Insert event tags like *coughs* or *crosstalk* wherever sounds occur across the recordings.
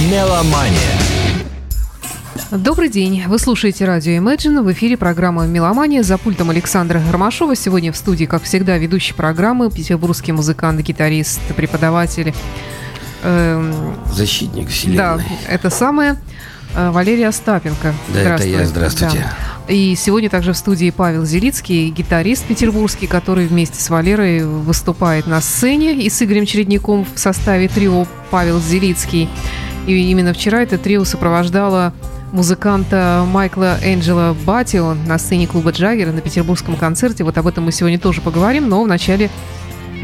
Меломания. Добрый день. Вы слушаете радио Imagine. В эфире программа «Меломания». За пультом Александра Гармашова. Сегодня в студии, как всегда, ведущий программы, петербургский музыкант, гитарист, преподаватель. эм, Защитник вселенной. Да, это самое. Э, Валерия Остапенко. Да, это я. Здравствуйте. Да. И сегодня также в студии Павел Зелицкий, гитарист петербургский, который вместе с Валерой выступает на сцене и с Игорем Чередником в составе трио Павел Зелицкий. И именно вчера это трио сопровождало музыканта Майкла Энджела Батио на сцене клуба Джаггера на петербургском концерте. Вот об этом мы сегодня тоже поговорим, но вначале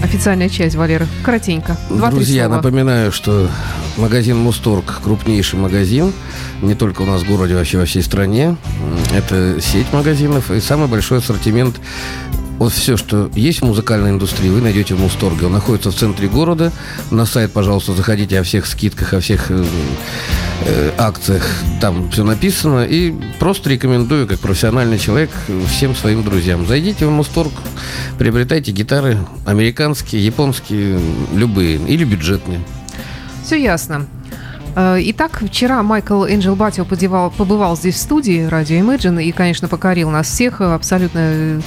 официальная часть, Валера. Коротенько. Два, Друзья, напоминаю, что магазин Мусторг крупнейший магазин, не только у нас в городе, вообще во всей стране. Это сеть магазинов и самый большой ассортимент вот все, что есть в музыкальной индустрии, вы найдете в Мусторге. Он находится в центре города. На сайт, пожалуйста, заходите о всех скидках, о всех э, э, акциях. Там все написано. И просто рекомендую, как профессиональный человек, всем своим друзьям. Зайдите в Мусторг, приобретайте гитары американские, японские, любые или бюджетные. Все ясно. Э, итак, вчера Майкл Энджел Батио побывал, побывал здесь в студии радио Imagine и, конечно, покорил нас всех абсолютно.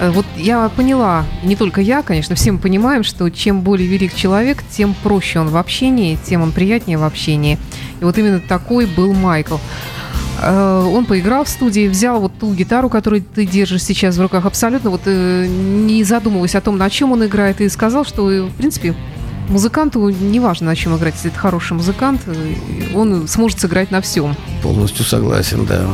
Э, вот я поняла, не только я, конечно, все мы понимаем, что чем более велик человек, тем проще он в общении, тем он приятнее в общении. И вот именно такой был Майкл. Э, он поиграл в студии, взял вот ту гитару, которую ты держишь сейчас в руках, абсолютно вот не задумываясь о том, на чем он играет, и сказал, что, в принципе, музыканту не важно, на чем играть. Если это хороший музыкант, он сможет сыграть на всем. Полностью согласен, да.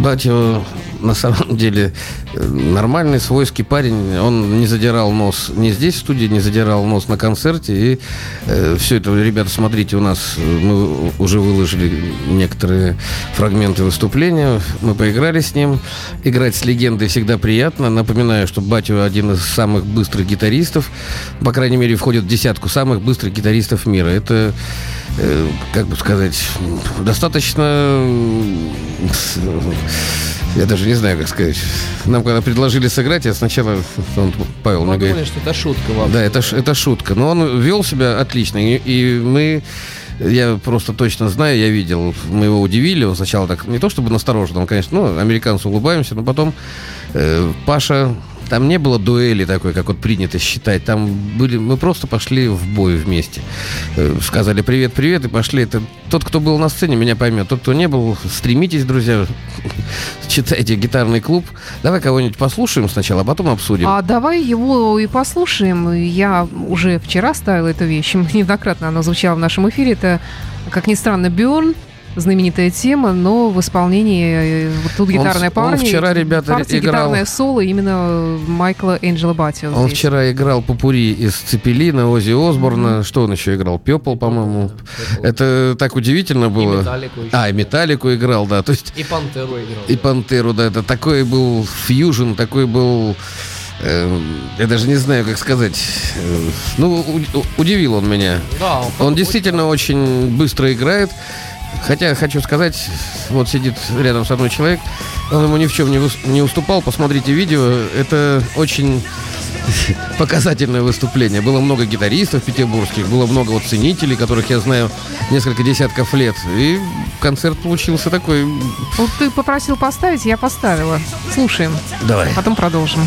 Батя на самом деле нормальный свойский парень. Он не задирал нос не здесь в студии, не задирал нос на концерте. И э, все это, ребята, смотрите, у нас мы уже выложили некоторые фрагменты выступления. Мы поиграли с ним. Играть с легендой всегда приятно. Напоминаю, что Батю один из самых быстрых гитаристов. По крайней мере, входит в десятку самых быстрых гитаристов мира. Это э, как бы сказать, достаточно я даже не знаю, как сказать. Нам когда предложили сыграть, я сначала... Он, Павел мы говорит... что это шутка вам. Да, это, это шутка. Но он вел себя отлично. И, и мы... Я просто точно знаю, я видел, мы его удивили. Он сначала так, не то чтобы настороженно, он, конечно, ну, американцы улыбаемся, но потом э, Паша там не было дуэли такой, как вот принято считать. Там были, мы просто пошли в бой вместе. Э, сказали привет, привет и пошли. Это тот, кто был на сцене, меня поймет. Тот, кто не был, стремитесь, друзья, *laughs* читайте гитарный клуб. Давай кого-нибудь послушаем сначала, а потом обсудим. А давай его и послушаем. Я уже вчера ставила эту вещь. *laughs* Неоднократно она звучала в нашем эфире. Это, как ни странно, Бjörn знаменитая тема, но в исполнении э, вот тут гитарная он, партия. Он вчера, ребята, партия, играл... гитарное соло именно Майкла Энджела Батти. Он здесь. вчера играл Пупури из Цепелина, Ози Осборна. Mm-hmm. Что он еще играл? Пепл, по-моему. Да, Это так удивительно было. И Металлику еще. А, и Металлику играл, да. То есть... И Пантеру играл. И Пантеру, да. Это такой был фьюжн, такой был... Э, я даже не знаю, как сказать. Э, ну, удивил он меня. Да, он, он действительно очень быстро играет. Хотя, хочу сказать, вот сидит рядом со мной человек, он ему ни в чем не, не уступал. Посмотрите видео, это очень *laughs* показательное выступление. Было много гитаристов петербургских, было много вот ценителей, которых я знаю несколько десятков лет. И концерт получился такой... Вот ты попросил поставить, я поставила. Слушаем. Давай. Потом продолжим.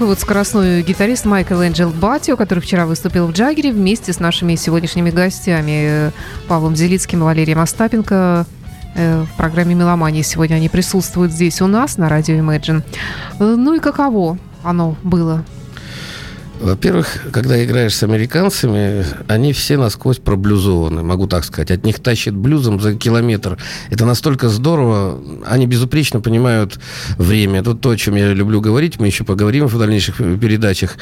Такой вот скоростной гитарист Майкл Энджел Батио, который вчера выступил в Джаггере вместе с нашими сегодняшними гостями э, Павлом Зелицким и Валерием Остапенко э, в программе «Меломания». Сегодня они присутствуют здесь у нас на радио Imagine. Э, ну и каково оно было во-первых, когда играешь с американцами, они все насквозь проблюзованы, могу так сказать. От них тащит блюзом за километр. Это настолько здорово. Они безупречно понимают время. Это то, о чем я люблю говорить. Мы еще поговорим в дальнейших передачах.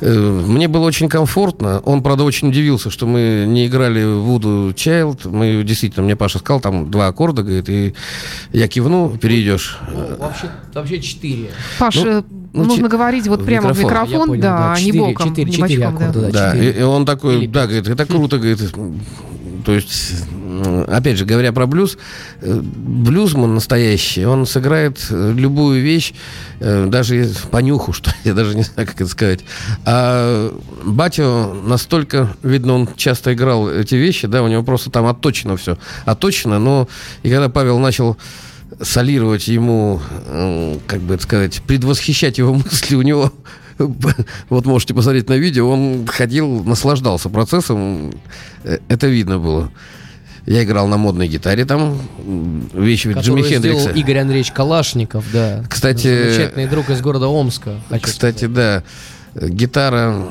Э, мне было очень комфортно. Он, правда, очень удивился, что мы не играли Вуду Чайлд. Мы действительно, мне Паша сказал, там два аккорда, говорит, и я кивну, перейдешь. Ну, вообще, вообще четыре. Паша, ну, ну, Нужно ч... говорить вот прямо микрофон. в микрофон, понял, да, да, 4, не боком, 4, не 4 бочком, аккорда, да. да. И, и он такой, Или да, говорит, это круто, говорит, то есть, опять же, говоря про блюз, э, блюзман настоящий, он сыграет э, любую вещь, э, даже по нюху, что *laughs* я даже не знаю, как это сказать. А Батю настолько, видно, он часто играл эти вещи, да, у него просто там отточено все, отточено, но и когда Павел начал солировать ему, э, как бы это сказать, предвосхищать его *laughs* мысли у него вот можете посмотреть на видео, он ходил, наслаждался процессом, э, это видно было. Я играл на модной гитаре там, вещи Джимми Хендрикса. Игорь Андреевич Калашников, да. Кстати... Замечательный друг из города Омска. Кстати, сказать. да. Гитара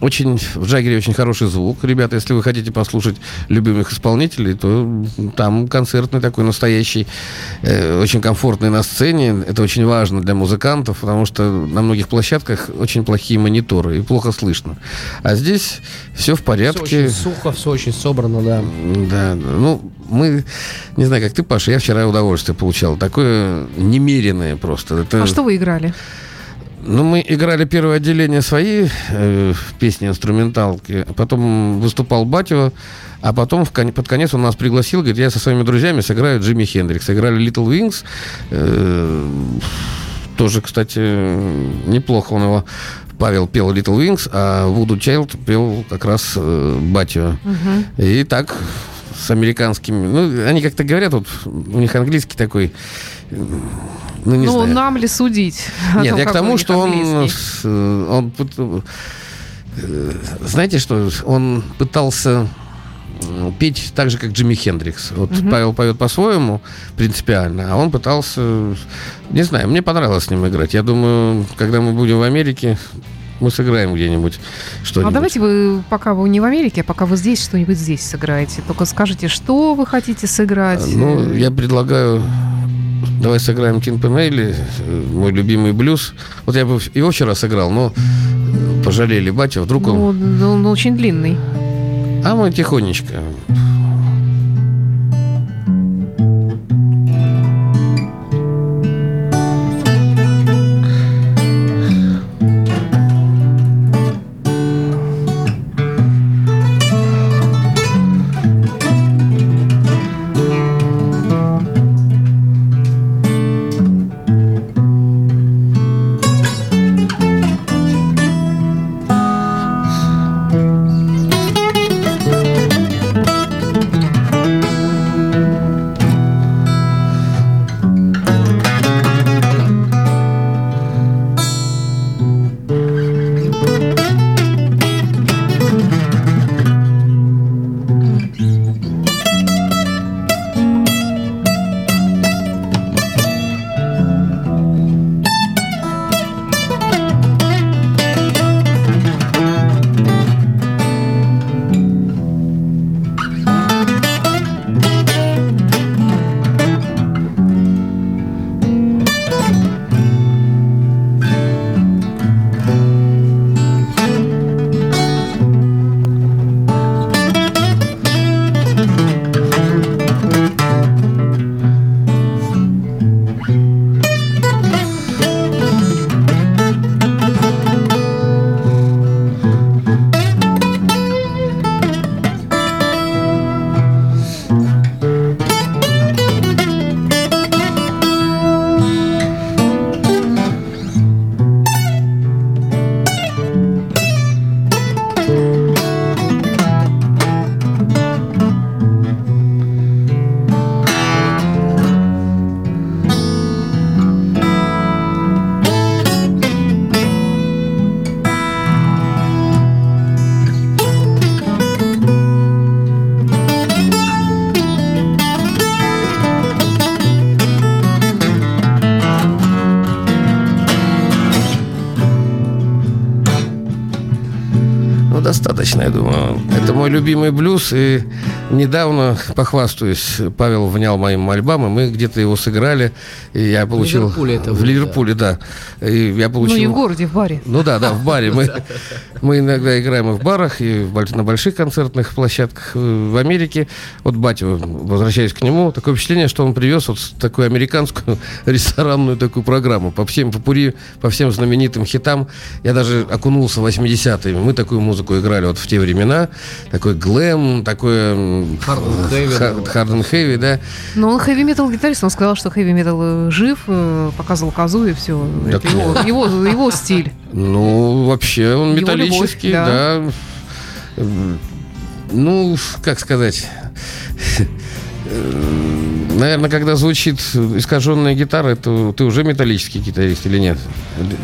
очень, в Джаггере очень хороший звук. Ребята, если вы хотите послушать любимых исполнителей, то там концертный такой настоящий, э, очень комфортный на сцене. Это очень важно для музыкантов, потому что на многих площадках очень плохие мониторы и плохо слышно. А здесь все в порядке. Все очень сухо, все очень собрано, да. Да, ну, мы, не знаю, как ты, Паша, я вчера удовольствие получал. Такое немеренное просто. Это... А что вы играли? Ну, мы играли первое отделение свои э, песни инструменталки, потом выступал Батио, а потом в, под конец он нас пригласил, говорит, я со своими друзьями сыграю Джимми Хендрикс. Сыграли Little Wings, э, тоже, кстати, неплохо он его Павел пел Little Wings, а Вуду Чайлд пел как раз э, Батио. Угу. И так с американскими. Ну, они как-то говорят, вот у них английский такой ну, не ну знаю. нам ли судить? Нет, том, я к тому, что он, э, он, э, знаете что, он пытался петь так же, как Джимми Хендрикс. Вот угу. Павел поет по-своему, принципиально, а он пытался, не знаю, мне понравилось с ним играть. Я думаю, когда мы будем в Америке, мы сыграем где-нибудь что-нибудь. А давайте вы, пока вы не в Америке, а пока вы здесь, что-нибудь здесь сыграете. Только скажите, что вы хотите сыграть. Ну, я предлагаю Давай сыграем Тин Пенелли, мой любимый блюз. Вот я бы его вчера сыграл, но пожалели батя, вдруг он... Ну, он очень длинный. А мы тихонечко. Любимый блюз, и недавно, похвастаюсь, Павел внял моим мольбам, и мы где-то его сыграли, и я получил... Ливерпуле это В было, Ливерпуле, да. И я получил... Ну, не в городе, в баре. Ну да, да, в баре. Мы, *laughs* мы иногда играем и в барах, и в на больших концертных площадках э, в Америке. Вот батя, возвращаясь к нему, такое впечатление, что он привез вот такую американскую *laughs* ресторанную такую программу по всем попури, по всем знаменитым хитам. Я даже окунулся в 80-е. Мы такую музыку играли вот в те времена. Такой глэм, такое... м, Hard and heavy, ха- да. да. Но он хэви-метал гитарист, он сказал, что хэви-метал жив, э, показывал козу и все. Так Это его, его, его стиль. Ну, вообще он Его металлический, любовь, да. М, Ну, как сказать... *laughs* Наверное, когда звучит искаженная гитара, то ты уже металлический гитарист или нет?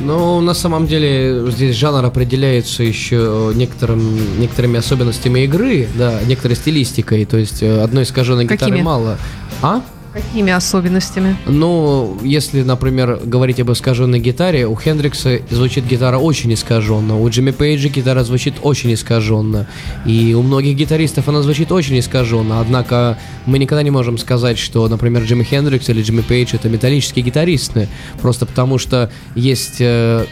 Ну, на самом деле, здесь жанр определяется еще некоторым, некоторыми особенностями игры, да, некоторой стилистикой. То есть э, одной искаженной гитары Какими? мало. А? Какими особенностями? Ну, если, например, говорить об искаженной гитаре, у Хендрикса звучит гитара очень искаженно, у Джимми Пейджа гитара звучит очень искаженно, и у многих гитаристов она звучит очень искаженно, однако мы никогда не можем сказать, что, например, Джимми Хендрикс или Джимми Пейдж это металлические гитаристы, просто потому что есть, э,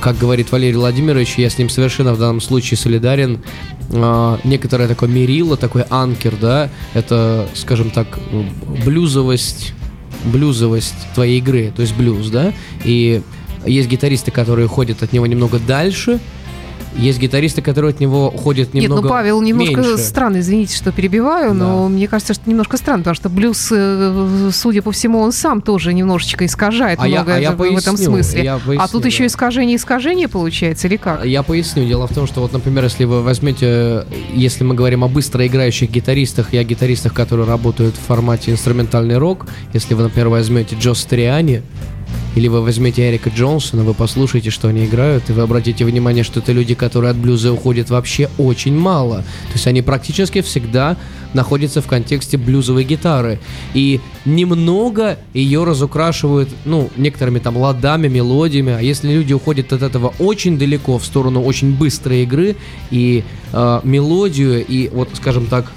как говорит Валерий Владимирович, я с ним совершенно в данном случае солидарен, э, некоторое такое мерило, такой анкер, да, это, скажем так, блюзовость, блюзовость твоей игры, то есть блюз, да, и есть гитаристы, которые ходят от него немного дальше, есть гитаристы, которые от него ходят Нет, немного ну Павел немножко меньше. странно, извините, что перебиваю, но мне кажется, что немножко странно, потому что блюз, э, судя по всему, он сам тоже немножечко искажает А я- многое а я в этом поясню, смысле. я а поясню, тут да. еще искажение искажение получается, или как? Я поясню. Дело в том, что вот, например, если вы возьмете, если мы говорим о быстро играющих гитаристах и о гитаристах, которые работают в формате инструментальный рок, если вы, например, возьмете Джо Стриани, или вы возьмете Эрика Джонсона, вы послушаете, что они играют, и вы обратите внимание, что это люди, которые от блюза уходят вообще очень мало. То есть они практически всегда находятся в контексте блюзовой гитары. И немного ее разукрашивают, ну, некоторыми там ладами, мелодиями. А если люди уходят от этого очень далеко, в сторону очень быстрой игры, и э, мелодию, и вот, скажем так,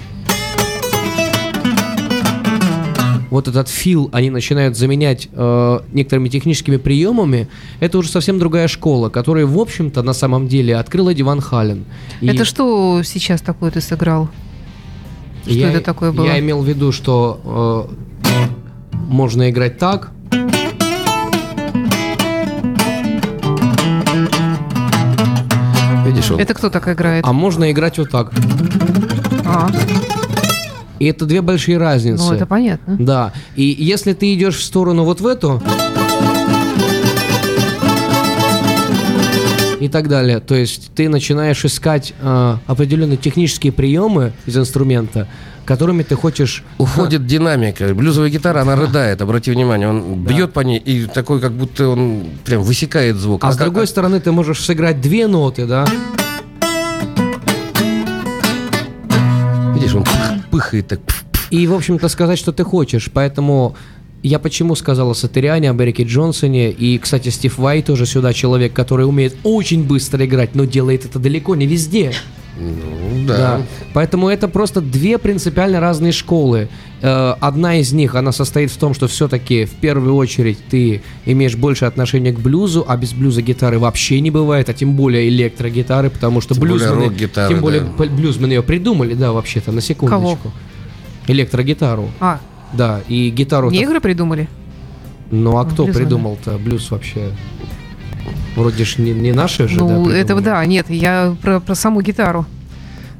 вот этот фил они начинают заменять э, некоторыми техническими приемами, это уже совсем другая школа, которая, в общем-то, на самом деле открыла Диван Хален. И Это что сейчас такое ты сыграл? Что я- это такое было? Я имел в виду, что э, можно играть так. Видишь, он Это кто так играет? А можно играть вот так. А, И это две большие разницы. ну это понятно. Да. И если ты идешь в сторону вот в эту и так далее, то есть ты начинаешь искать э, определенные технические приемы из инструмента, которыми ты хочешь уходит динамика. Блюзовая гитара, она рыдает, обрати внимание. Он бьет по ней, и такой, как будто он прям высекает звук. А с как- другой стороны, ты можешь сыграть две ноты, да? Пыхает так. И, в общем-то, сказать, что ты хочешь. Поэтому я почему сказал о Сатериане, об Эрике Джонсоне. И, кстати, Стив Вай тоже сюда человек, который умеет очень быстро играть, но делает это далеко не везде. Ну, да. Да. Поэтому это просто две принципиально разные школы. Э, Одна из них, она состоит в том, что все-таки в первую очередь ты имеешь больше отношения к блюзу, а без блюза гитары вообще не бывает, а тем более электрогитары, потому что Тем более блюзмены, тем более да. блюзмены ее придумали, да, вообще-то, на секундочку. Электрогитару, А, да, и гитару. негры придумали? Ну а кто Блюзмены. придумал-то блюз вообще? Вроде ж не, не наши же, да, Ну, это придумали? да, нет, я про, про саму гитару.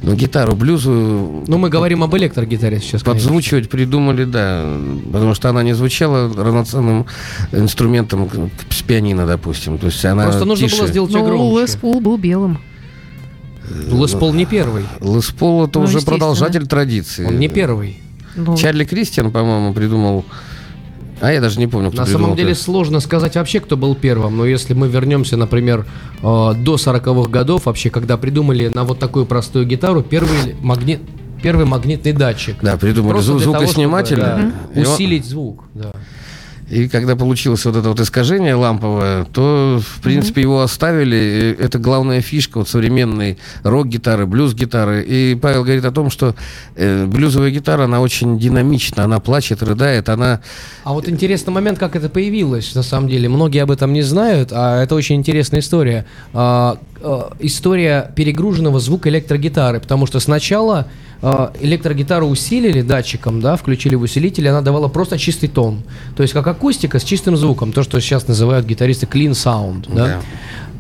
Но гитару, блюзу Ну, мы говорим об электрогитаре сейчас, конечно. подзвучивать придумали, да. Потому что она не звучала равноценным инструментом с пианино, допустим. То есть она Просто нужно тише. было сделать ее Ну, громче. Лес Пул был белым. Лес Пол не первый. Лес Пол это Ну, уже продолжатель традиции. Он не первый. Ну, Чарли Кристиан, по-моему, придумал... А я даже не помню, кто На самом деле сложно сказать вообще, кто был первым. Но если мы вернемся, например, э, до 40-х годов, вообще, когда придумали на вот такую простую гитару первый магнит, первый магнитный датчик. Да, придумали зву- звукосниматель. чтобы, да, он- усилить звук. Да. И когда получилось вот это вот искажение ламповое, то, в принципе, его оставили. И Это главная фишка вот современной рок-гитары, блюз-гитары. И Павел говорит о том, что э, блюзовая гитара, она очень динамична, она плачет, рыдает, она... А вот интересный момент, как это появилось, на самом деле. Многие об этом не знают, а это очень интересная история. А, история перегруженного звука электрогитары, потому что сначала а, электрогитару усилили датчиком, да, включили в усилитель, и она давала просто чистый тон. То есть как акустика с чистым звуком, то, что сейчас называют гитаристы clean sound, да. Да.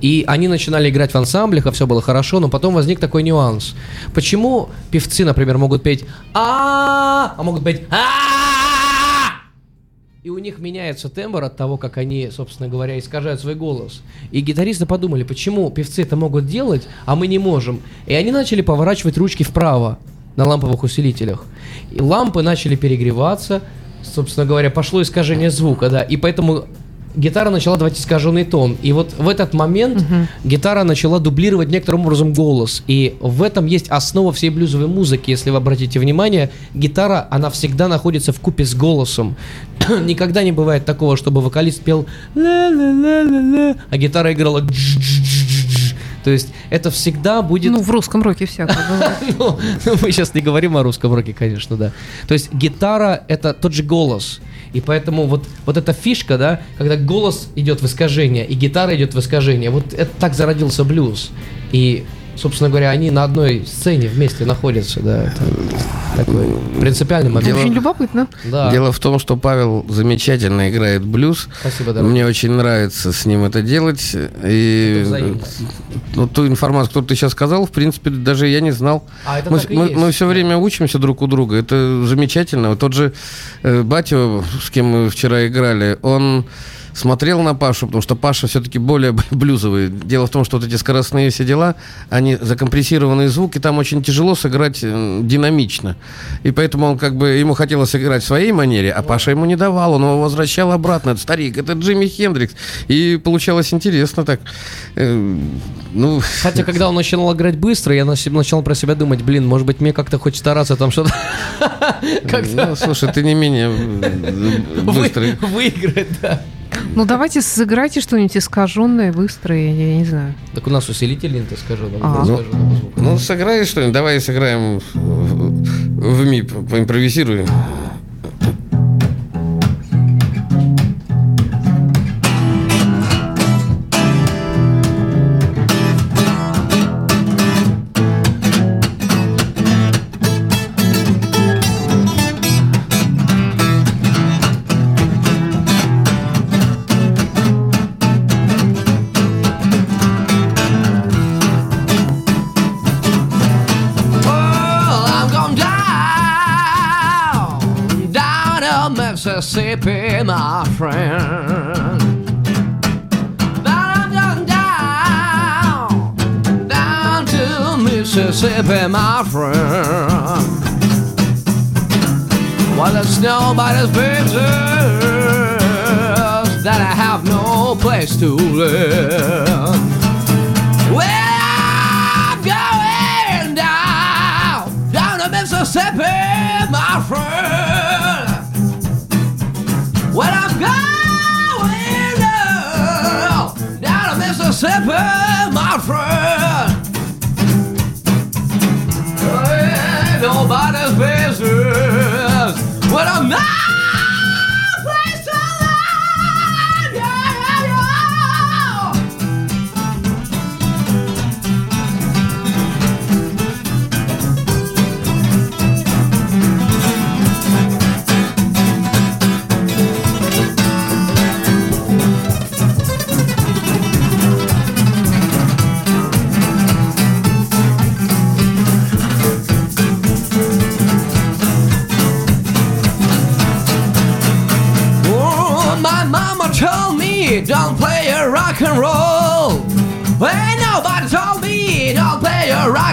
И они начинали играть в ансамблях, а все было хорошо, но потом возник такой нюанс. Почему певцы, например, могут петь а а могут петь а и у них меняется тембр от того, как они, собственно говоря, искажают свой голос. И гитаристы подумали, почему певцы это могут делать, а мы не можем. И они начали поворачивать ручки вправо на ламповых усилителях. И лампы начали перегреваться, собственно говоря, пошло искажение звука, да. И поэтому гитара начала давать искаженный тон. И вот в этот момент гитара начала дублировать некоторым образом голос. И в этом есть основа всей блюзовой музыки. Если вы обратите внимание, гитара, она всегда находится в купе с голосом. *coughs* Никогда не бывает такого, чтобы вокалист пел «ла-ла-ла-ла-ла», а гитара играла то есть это всегда будет... Ну, в русском роке всякое. *laughs* Ну, мы сейчас не говорим о русском роке, конечно, да. То есть гитара это тот же голос. И поэтому вот, вот эта фишка, да, когда голос идет в искажение, и гитара идет в искажение, вот это так зародился блюз. И, собственно говоря, они на одной сцене вместе находятся, да. Это такой принципиальный момент. Очень любопытно. Да. Дело в том, что Павел замечательно играет блюз. Спасибо, дорогой. Мне очень нравится с ним это делать. И Это ну, ту информацию, которую ты сейчас сказал, в принципе, даже я не знал. А это мы, мы, есть. все время учимся друг у друга. Это замечательно. Вот тот же э, Батя, с кем мы вчера играли, он смотрел на Пашу, потому что Паша все-таки более *laughs* блюзовый. Дело в том, что вот эти скоростные все дела, они закомпрессированный звук, и там очень тяжело сыграть э, динамично. И поэтому он как бы, ему хотелось играть в своей манере, а Паша ему не давал, он его возвращал обратно. Это старик, это Джимми Хендрикс. И получалось интересно так. Э, ну, *laughs* Хотя, когда он начинал играть быстро, я нач- начал про себя думать, блин, может быть, мне как-то хоть стараться там что-то *laughs* ну, слушай, ты не менее э, быстрый. выиграть, да. Ну, давайте сыграйте что-нибудь искаженное, быстрое, я не знаю. Так у нас усилитель не скажу. А. Ну, сыграй что-нибудь. Давай сыграем в, в, в ми, по- поимпровизируем. Mississippi, my friend. I'm going down, down to Mississippi, my friend. Well, it's nobody's business that I have no place to live. Well, I'm going down, down to Mississippi, my friend. Well, I'm going down, down to Mississippi, my friend. Ain't nobody's business. Well, I'm not.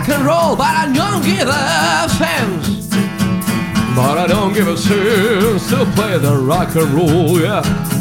Rock and roll, but I don't give a sense. But I don't give a sense to play the rock and roll, yeah.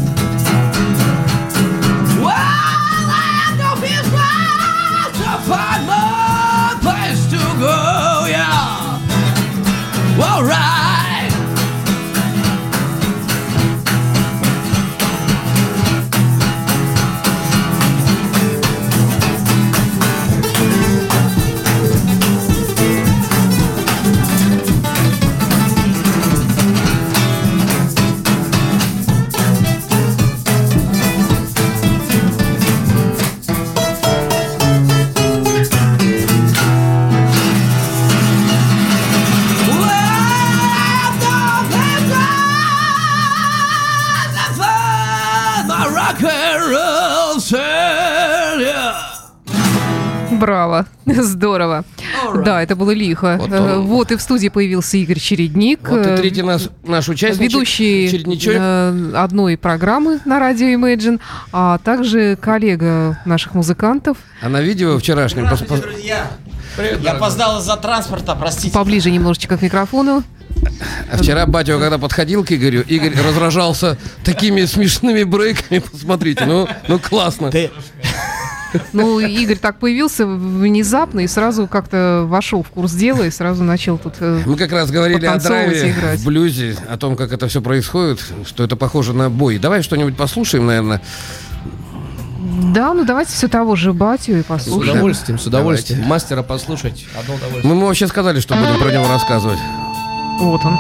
Да, это было лихо. Вот Э, он. Вот и в студии появился Игорь Чередник. Вот и э, третий наш, наш участник. ведущий Чередничок. э, одной программы на радио Imagine, а также коллега наших музыкантов. А на видео вчерашнем... Здравствуйте, друзья! Я опоздал из-за транспорта, простите. Поближе немножечко к микрофону. А Вчера батя, когда подходил к Игорю, Игорь разражался такими смешными брейками. Посмотрите, ну, ну классно. Ты, Ну, Игорь так появился внезапно и сразу как-то вошел в курс дела и сразу начал тут... э, Мы как раз говорили о драйве играть. в блюзе, о том, как это все происходит, что это похоже на бой. Давай что-нибудь послушаем, наверное. Да, ну давайте все того же батю и С послушаем. удовольствием, с удовольствием. Мастера послушать. Одно удовольствие. Мы ему вообще сказали, что будем про него рассказывать. Вот он.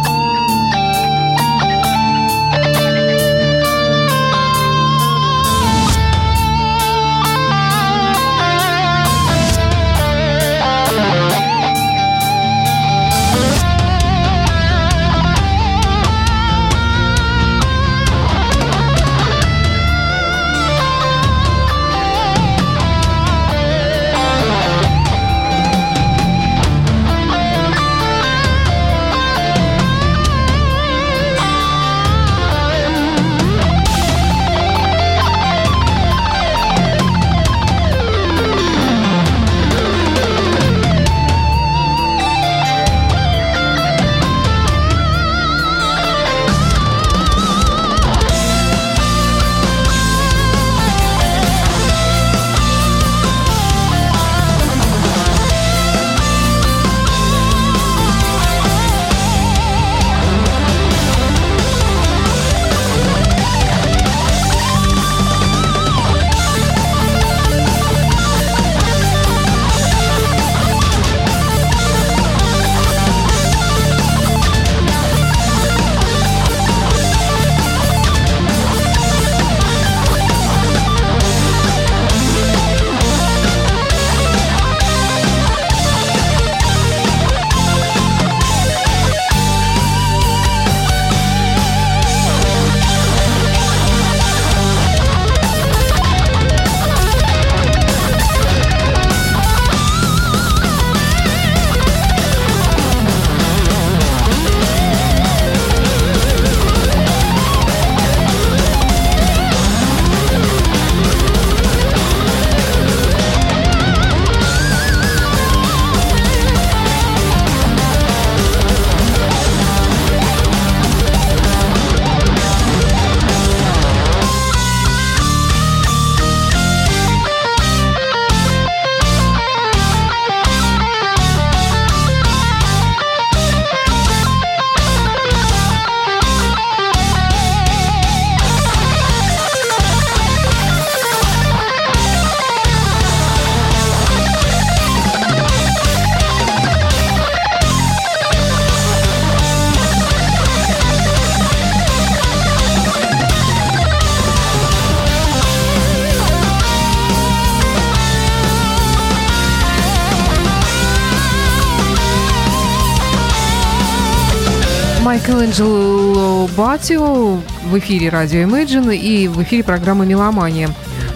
Майкл Энджело Батио в эфире радио Imagine и в эфире программы «Меломания».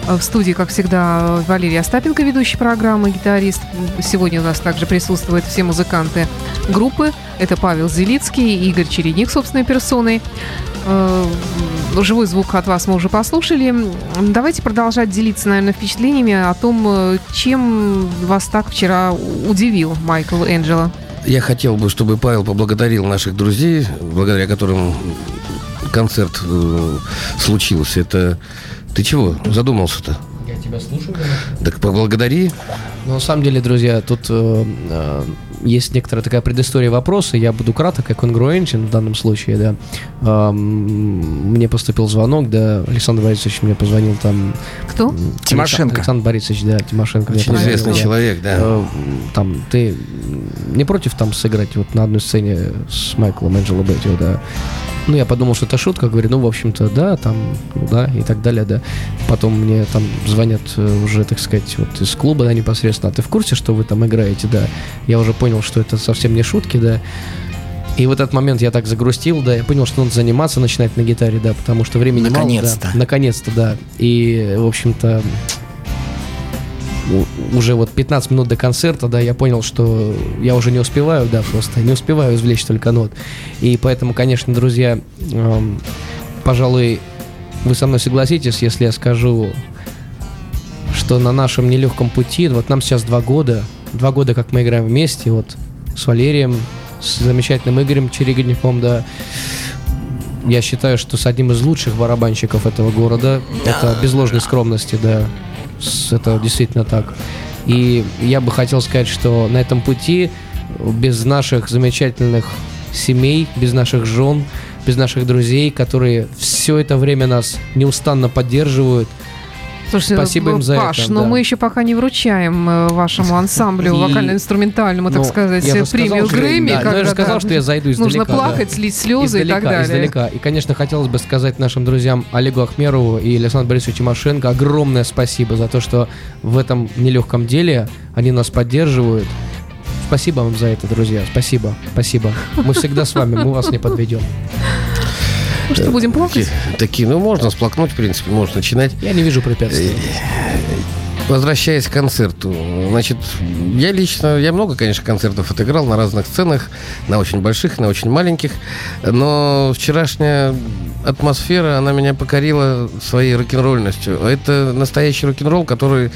В студии, как всегда, Валерий Остапенко, ведущий программы, гитарист. Сегодня у нас также присутствуют все музыканты группы. Это Павел Зелицкий, Игорь Чередник собственной персоной. Э, Живой звук от вас мы уже послушали. Давайте продолжать делиться, наверное, впечатлениями о том, э, чем вас так вчера удивил Майкл Энджело. Я хотел бы, чтобы Павел поблагодарил наших друзей, благодаря которым концерт э, случился. Это ты чего задумался-то? Я тебя слушаю. Так поблагодари. Ну, на самом деле, друзья, тут э, э, есть некоторая такая предыстория вопроса. Я буду краток, как Congruentian в данном случае, да. Эм, мне поступил звонок, да, Александр Борисович мне позвонил там. Кто? Тимошенко. Александр Борисович, да, Тимошенко. Очень позвонил, известный да. человек, да. Э, Там, ты не против там сыграть вот на одной сцене с Майклом Энджело Беттио, да? Ну, я подумал, что это шутка, говорю, ну, в общем-то, да, там, ну, да, и так далее, да. Потом мне там звонят э, уже, так сказать, вот из клуба, да, непосредственно, а ты в курсе, что вы там играете, да? Я уже понял, что это совсем не шутки, да. И в этот момент я так загрустил, да, я понял, что надо заниматься, начинать на гитаре, да, потому что времени Наконец-то. мало. Да, наконец-то, да. И, в общем-то, уже вот 15 минут до концерта, да, я понял, что я уже не успеваю, да, просто не успеваю извлечь только нот. И поэтому, конечно, друзья, эм, пожалуй, вы со мной согласитесь, если я скажу, что на нашем нелегком пути, вот нам сейчас два года, два года, как мы играем вместе, вот с Валерием, с замечательным Игорем Черегодником, да, я считаю, что с одним из лучших барабанщиков этого города, это без ложной скромности, да, это действительно так. И я бы хотел сказать, что на этом пути без наших замечательных семей, без наших жен, без наших друзей, которые все это время нас неустанно поддерживают, Слушайте, Спасибо им за Паш, это, но да. мы еще пока не вручаем э, вашему ансамблю И- вокально-инструментальному, так Ну, сказать, премию Грэмми. да, я же сказал, да, что я зайду издалека. Нужно да. плакать, слить слезы и так Издалека, далее. издалека. И, конечно, хотелось бы сказать нашим друзьям Олегу Ахмерову и Александру Борисовичу Тимошенко огромное спасибо за то, что в этом нелегком деле они нас поддерживают. Спасибо вам за это, друзья. Спасибо, спасибо. Мы всегда с вами, мы вас не подведем. Ну что, будем плакать? Такие, такие, ну, можно сплакнуть, в принципе, можно начинать. Я не вижу препятствий. Возвращаясь к концерту, значит, я лично, я много, конечно, концертов отыграл на разных сценах, на очень больших, на очень маленьких, но вчерашняя атмосфера, она меня покорила своей рок-н-ролльностью. Это настоящий рок-н-ролл, который,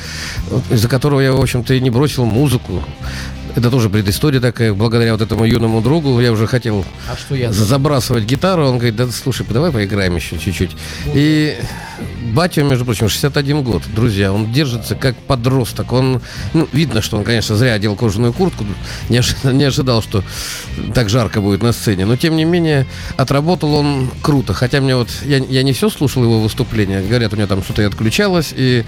из-за которого я, в общем-то, и не бросил музыку. Это тоже предыстория такая. Благодаря вот этому юному другу я уже хотел А что я? забрасывать гитару. Он говорит, да слушай, давай поиграем еще чуть-чуть. И батя, между прочим, 61 год, друзья, он держится как подросток. Он, ну, видно, что он, конечно, зря одел кожаную куртку, не, ожи- *laughs* не ожидал, что так жарко будет на сцене. Но, тем не менее, отработал он круто. Хотя мне вот, я, я не все слушал его выступления. Говорят, у него там что-то и отключалось. И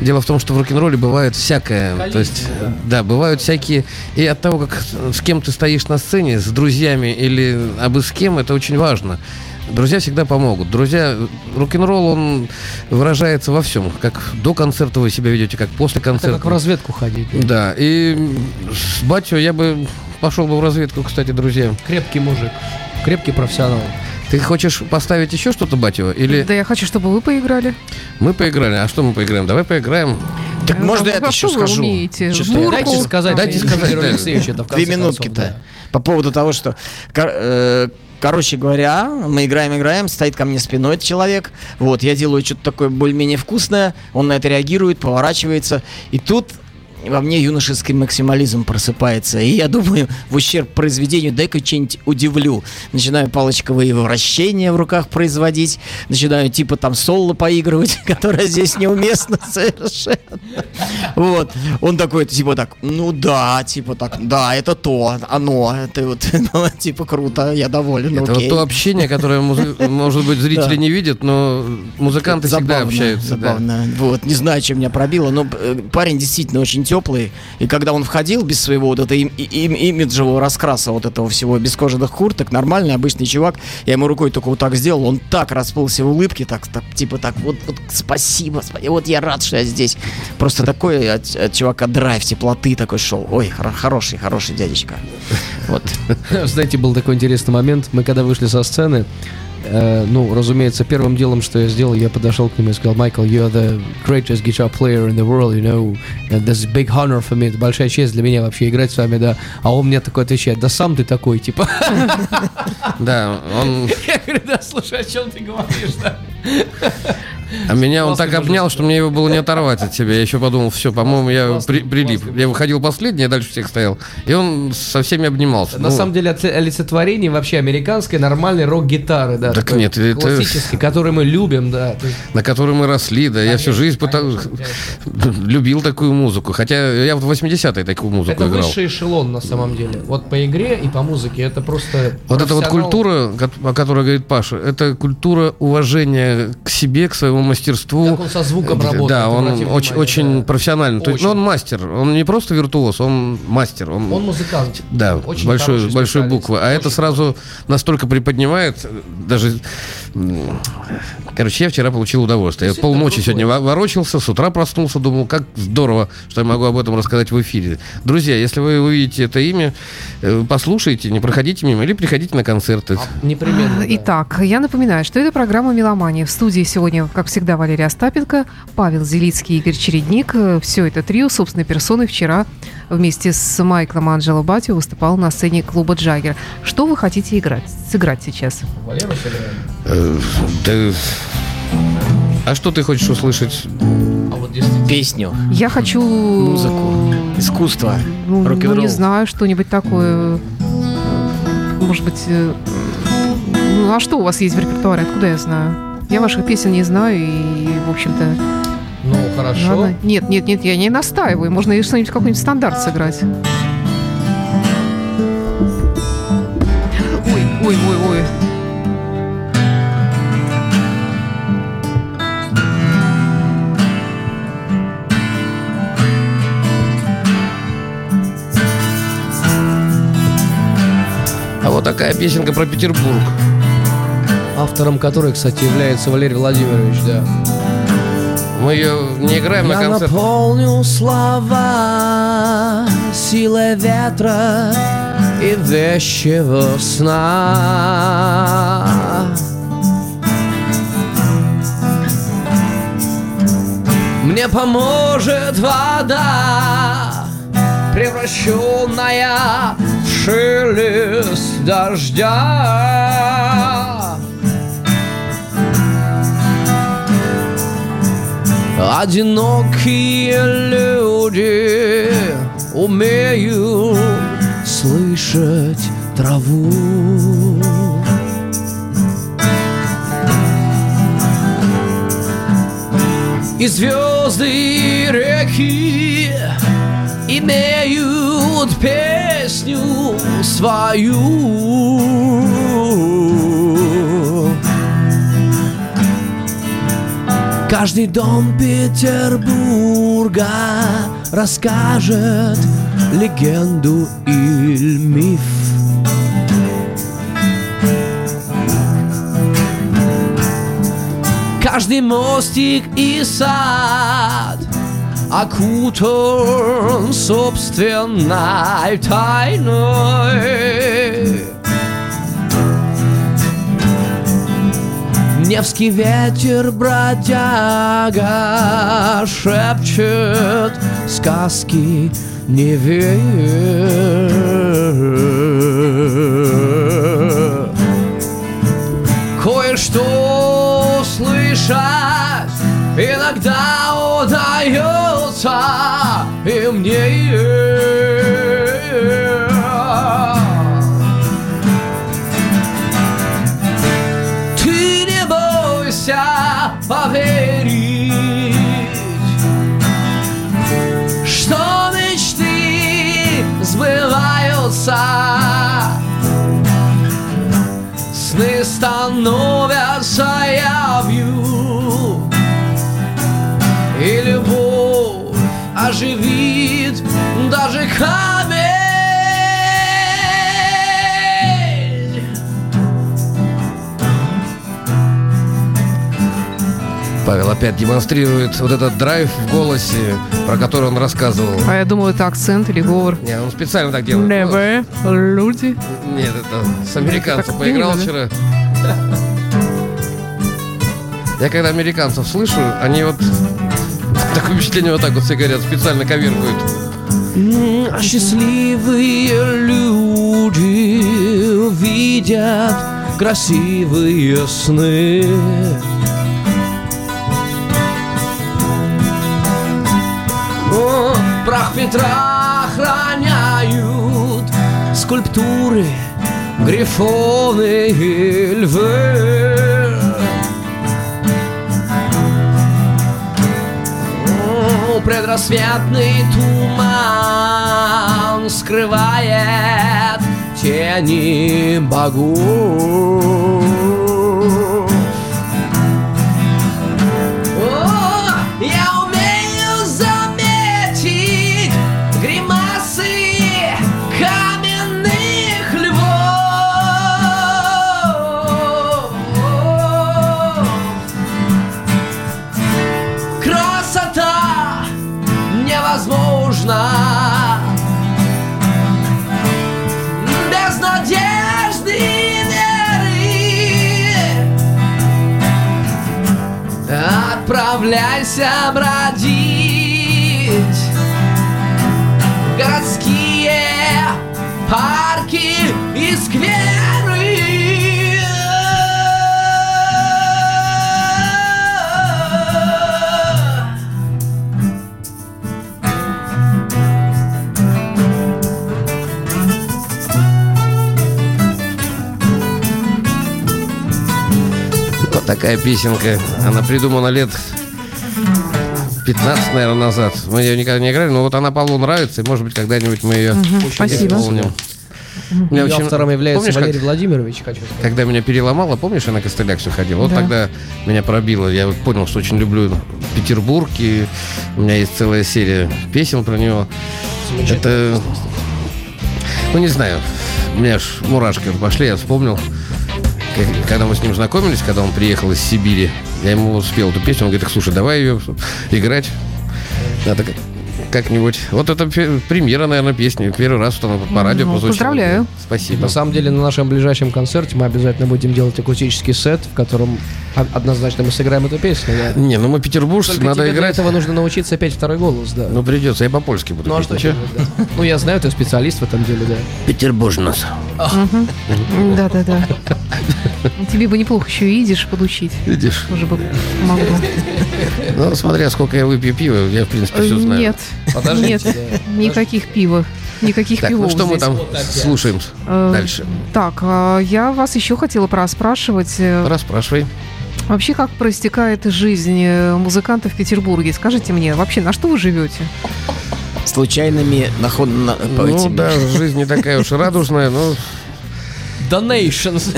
дело в том, что в рок-н-ролле бывает всякое. То есть, да, бывают всякие... И от того, как с кем ты стоишь на сцене, с друзьями или абы с кем, это очень важно. Друзья всегда помогут. Друзья, рок-н-ролл, он выражается во всем. Как до концерта вы себя ведете, как после Это концерта. как в разведку ходить. Да, и с батю я бы пошел бы в разведку, кстати, друзья. Крепкий мужик. Крепкий профессионал. Ты хочешь поставить еще что-то, батю? Или Да я хочу, чтобы вы поиграли. мы поиграли? А что мы поиграем? Давай поиграем. Так Ну, можно а я это еще скажу? умеете? Что Дайте сказать, Дайте сказать, да. Это в Две минутки-то. да. По поводу того, что... э, Короче говоря, мы играем, играем, стоит ко мне спиной этот человек. Вот, я делаю что-то такое более-менее вкусное, он на это реагирует, поворачивается. И тут во мне юношеский максимализм просыпается. И я думаю, в ущерб произведению, дай-ка что-нибудь удивлю. Начинаю палочковые вращения в руках производить. Начинаю типа там соло поигрывать, *laughs* которое здесь неуместно *laughs* совершенно. Вот. Он такой, типа так, ну да, типа так, да, это то, оно, это вот, *laughs* ну, типа круто, я доволен, Это вот окей. то общение, которое, может быть, зрители Да. не видят, но музыканты всегда Забавно, общаются. да. Забавно. Вот, не знаю, чем меня пробило, но э, парень действительно очень теплый. И когда он входил без своего вот этого им- им- имиджевого раскраса вот этого всего, без кожаных курток, нормальный, обычный чувак, я ему рукой только вот так сделал, он так расплылся в улыбке, так, так типа так, вот, вот спасибо, спа- вот я рад, что я здесь. Просто такой от, от чувака драйв, теплоты такой шел. Ой, хоро- хороший, хороший дядечка. Вот. *laughs* Знаете, был такой интересный момент. Мы когда вышли со сцены, э, ну, разумеется, первым делом, что я сделал, я подошел к нему и сказал, Майкл, you are the greatest guitar player in the world, you know, and this is big honor for me, это большая честь для меня вообще играть с вами, да. А он мне такой отвечает, да сам ты такой, типа. Да, он, Я говорю, да, слушай, о чем ты говоришь, да? А меня он так обнял, что мне его было не оторвать от себя. Я еще подумал, все, по-моему, я при- прилип. Я выходил последний, я дальше всех стоял. И он со всеми обнимался. На Ну, самом деле олице- олицетворение вообще американской нормальной рок-гитары, да. Так нет, это- Классической, который мы любим, да. На которой мы росли, да. я всю жизнь конечно, любил такую музыку. Хотя я вот в 80-е такую музыку Это играл. высший эшелон на самом деле. Вот по игре и по музыке это просто. Вот эта вот культура, о которой говорит Паша, это культура уважения к себе, к своему мастерству. Как он со звуком работает. Да, он очень, очень да. профессиональный. То есть, ну, он мастер. Он не просто виртуоз, он мастер. Он, Он музыкант. да, Очень большой, большой буквы. А это Очень сразу настолько приподнимает, даже Короче, я вчера получил удовольствие. Я полночи сегодня во- ворочался, с утра проснулся, думал, как здорово, что я могу об этом рассказать в эфире. Друзья, если вы увидите это имя, э, послушайте, не проходите мимо или приходите на концерты. Непременно. да. Итак, я напоминаю, что это программа «Меломания». В студии сегодня, как всегда, Валерия Остапенко, Павел Зелицкий, Игорь Чередник. Все это трио собственной персоной вчера вместе с Майклом Анджело Батио выступал на сцене клуба «Джаггер». Что вы хотите играть, сыграть сейчас? Валеру? Э, да- А что ты хочешь услышать? А вот действительно. Песню, Я хочу... музыку, искусство, Ну, ну, не знаю, что-нибудь такое. Может быть... э, Ну, а что у вас есть в репертуаре? Откуда я знаю? Я ваших песен не знаю и, в общем-то... Ну, хорошо. Ладно. Нет, нет, нет, я не настаиваю. Можно и что-нибудь, какой-нибудь стандарт сыграть. Ой, ой, ой, ой. А вот такая песенка про Петербург. Автором которой, кстати, является Валерий Владимирович, да. Мы ее не играем на Я концерте. наполню слова силой ветра и вещего сна. Мне поможет вода, превращенная в шелест дождя. Одинокие люди умеют слышать траву. И звезды и реки имеют песню свою. Каждый дом Петербурга расскажет легенду или миф. Каждый мостик и сад окутан собственной тайной. Невский ветер бродяга шепчет сказки не. Кое-что слышать иногда удается и мне. Становятся явью, и любовь оживит Павел опять демонстрирует вот этот драйв в голосе, про который он рассказывал. А я думаю, это акцент или говор. Не, он специально так делает. Never, люди. Нет, это с американцем поиграл вчера. Я когда американцев слышу, они вот такое впечатление вот так вот все говорят, специально коверкают. М, а Счастливые люди видят красивые сны. Петра охраняют скульптуры, грифоны и львы. Предрассветный туман скрывает тени богов. Отправляйся бродить Городские парки такая песенка. Она придумана лет 15, наверное, назад. Мы ее никогда не играли, но вот она Павлу нравится, и, может быть, когда-нибудь мы ее Спасибо. исполним. Ее очень- автором является помнишь, как- Валерий Владимирович, хочу сказать. Когда меня переломало, помнишь, я на костылях все ходил? Вот Да. тогда меня пробило. Я вот понял, что очень люблю Петербург, и у меня есть целая серия песен про него. Это... Ну, не знаю. У меня аж мурашки вот пошли, я вспомнил. Когда мы с ним знакомились, когда он приехал из Сибири, я ему спел эту песню, он говорит, слушай, давай ее играть. Надо как- как-нибудь. Вот это премьера, наверное, песни. Первый раз, что она по радио Ну, прозвучала. поздравляю. Спасибо. На самом деле, на нашем ближайшем концерте мы обязательно будем делать акустический сет, в котором однозначно мы сыграем эту песню. да. Не, ну мы петербуржцы, Только надо тебе для играть. этого нужно научиться петь второй голос, да. Ну, придется, я по-польски буду Ну а что делать, да. Ну, я знаю, ты специалист в этом деле, да. Петербуржнос. Да-да-да. Тебе бы неплохо еще и идиш подучить. Видишь? Тоже бы помогло. Ну, смотря сколько я выпью пива, я, в принципе, все знаю. Нет, Подождите, нет, да. никаких пива. Никаких Так, ну пивов что мы здесь. там слушаем Э, дальше? Так, а, я вас еще хотела проспрашивать. э, Расспрашивай. Вообще, как проистекает жизнь музыканта в Петербурге? Скажите мне, вообще, на что вы живете? Случайными наход... на- по Ну этим- да, жизнь не такая уж и радужная, но Donations.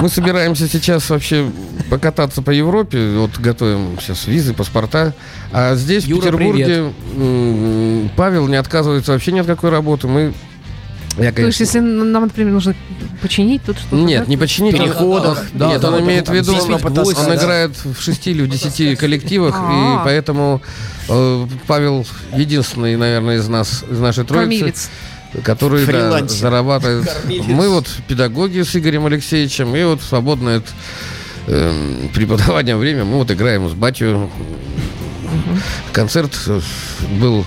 мы собираемся сейчас вообще покататься по Европе. Вот готовим сейчас визы, паспорта. А здесь, Юра, в Петербурге, м, Павел не отказывается вообще ни от какой работы. Мы... Я, То есть, конечно, если нам, например, нужно починить тут что-то... Нет, да? не починить. переходах. Да, Нет, да, он да, имеет в виду, он, потаскать, он да. играет в 6 или в 10 *laughs* коллективах, А. и поэтому э, Павел единственный, наверное, из нас, из нашей троицы, Кормилец. который да, Фрилансер. зарабатывает. Кормилец. Мы вот педагоги с Игорем Алексеевичем, и вот свободное от эм, преподавания время мы вот играем с батью. Концерт э, был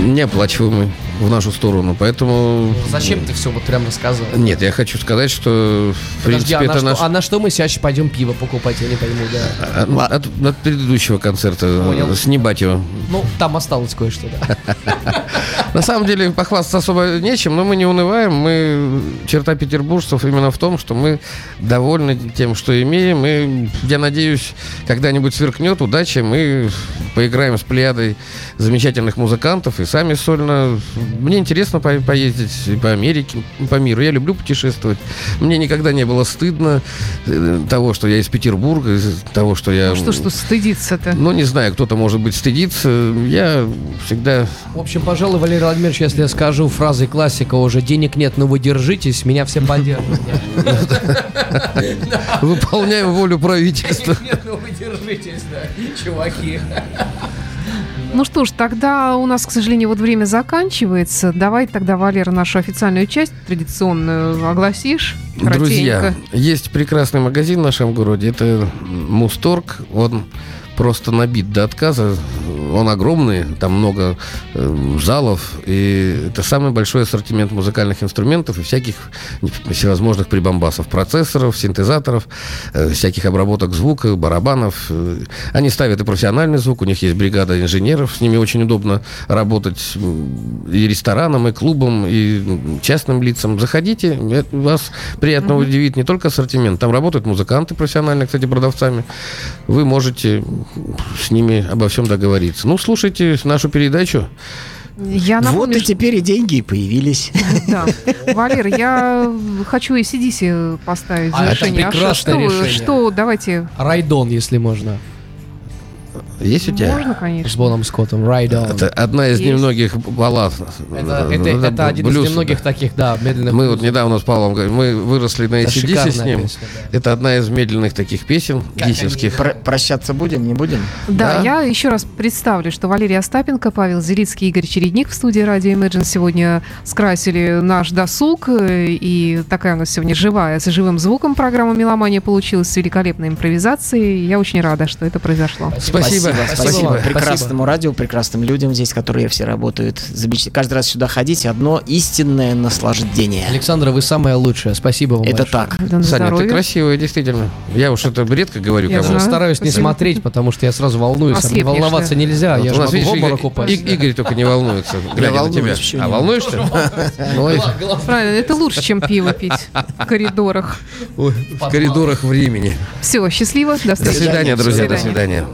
неоплачиваемый в нашу сторону, поэтому Зачем ты все вот прям рассказывал? нет, я хочу сказать, что в Подожди, принципе а, на это что, наш а на что мы сейчас пойдем пиво покупать, я не пойму, да. а, от, от предыдущего концерта э, Понял. с Небатьева. Ну, там осталось кое-что, да. *laughs* На самом деле похвастаться особо нечем, но мы не унываем. Мы черта петербуржцев именно в том, что мы довольны тем, что имеем. И я надеюсь, когда-нибудь сверкнет удача. Мы поиграем с плеядой замечательных музыкантов и сами сольно. Мне интересно по- поездить и по Америке, и по миру. Я люблю путешествовать. Мне никогда не было стыдно э, того, что я из Петербурга, из того, что я... Ну что тут стыдиться-то? Ну, не знаю, кто-то, может быть, стыдится. Я всегда В общем, пожалуй, Валерий Владимирович, если я скажу фразой классика уже «денег нет, но вы держитесь», меня все поддержат. выполняю волю правительства. Нет, ну вы держитесь, да, чуваки. Ну что ж, тогда у нас, к сожалению, вот время заканчивается. Давай тогда, Валера, нашу официальную часть традиционную огласишь. Друзья, есть прекрасный магазин в нашем городе. Это Мусторг. Он просто набит до отказа. Он огромный, там много э, залов. И это самый большой ассортимент музыкальных инструментов и всяких всевозможных прибамбасов. Процессоров, синтезаторов, э, всяких обработок звука, барабанов. Э, Они ставят и профессиональный звук, у них есть бригада инженеров. С ними очень удобно работать и ресторанам, и клубам, и частным лицам. Заходите, это вас приятно удивит не только ассортимент. Там работают музыканты профессиональные, кстати, продавцами. Вы можете с ними обо всем договориться. Ну, слушайте нашу передачу. Я Вот напомню, и что- теперь и деньги и появились. Да. Валер, я хочу ACDC поставить А, это завершение. А прекрасное что, решение. что, давайте, Райдон, если можно. Есть у тебя? Можно, С конечно. Боном Скоттом, Ride On. Это одна из Есть. немногих баллад. Это, Ну, это- да, это один блюз, из немногих да. таких, да, медленных Мы вот недавно с Павлом говорим, мы выросли на Это ACDC с ним. песня, да. Это одна из медленных таких песен дисевских. Про- прощаться будем, не будем? Да, Да. я еще раз представлю, что Валерий Остапенко, Павел Зелицкий, Игорь Чередник в студии радио Imagine сегодня скрасили наш досуг. э, И такая у нас сегодня живая, с живым звуком программа «Меломания» получилась с великолепной импровизацией. Я очень рада, что это произошло. Спасибо. Спасибо, Спасибо вам. прекрасному радио, прекрасным людям здесь, которые все работают. Замечательно. Каждый раз сюда ходить одно истинное наслаждение. Александра, вы самая лучшая. Спасибо вам Это большое. так. Саня, ты здоровье. красивая, действительно. Я уж это редко говорю Я знаю. стараюсь не Спасибо. смотреть, потому что я сразу волнуюсь. А Ослепнешь, волноваться да. нельзя. Вот я у же нас, видишь, Игорь, упасть. И- Игорь только не волнуется, глядя на тебя. А волнуешься? Молодец. Правильно, это лучше, чем пиво пить в коридорах. В коридорах времени. Все, счастливо, до До встречи. свидания, друзья, до До свидания.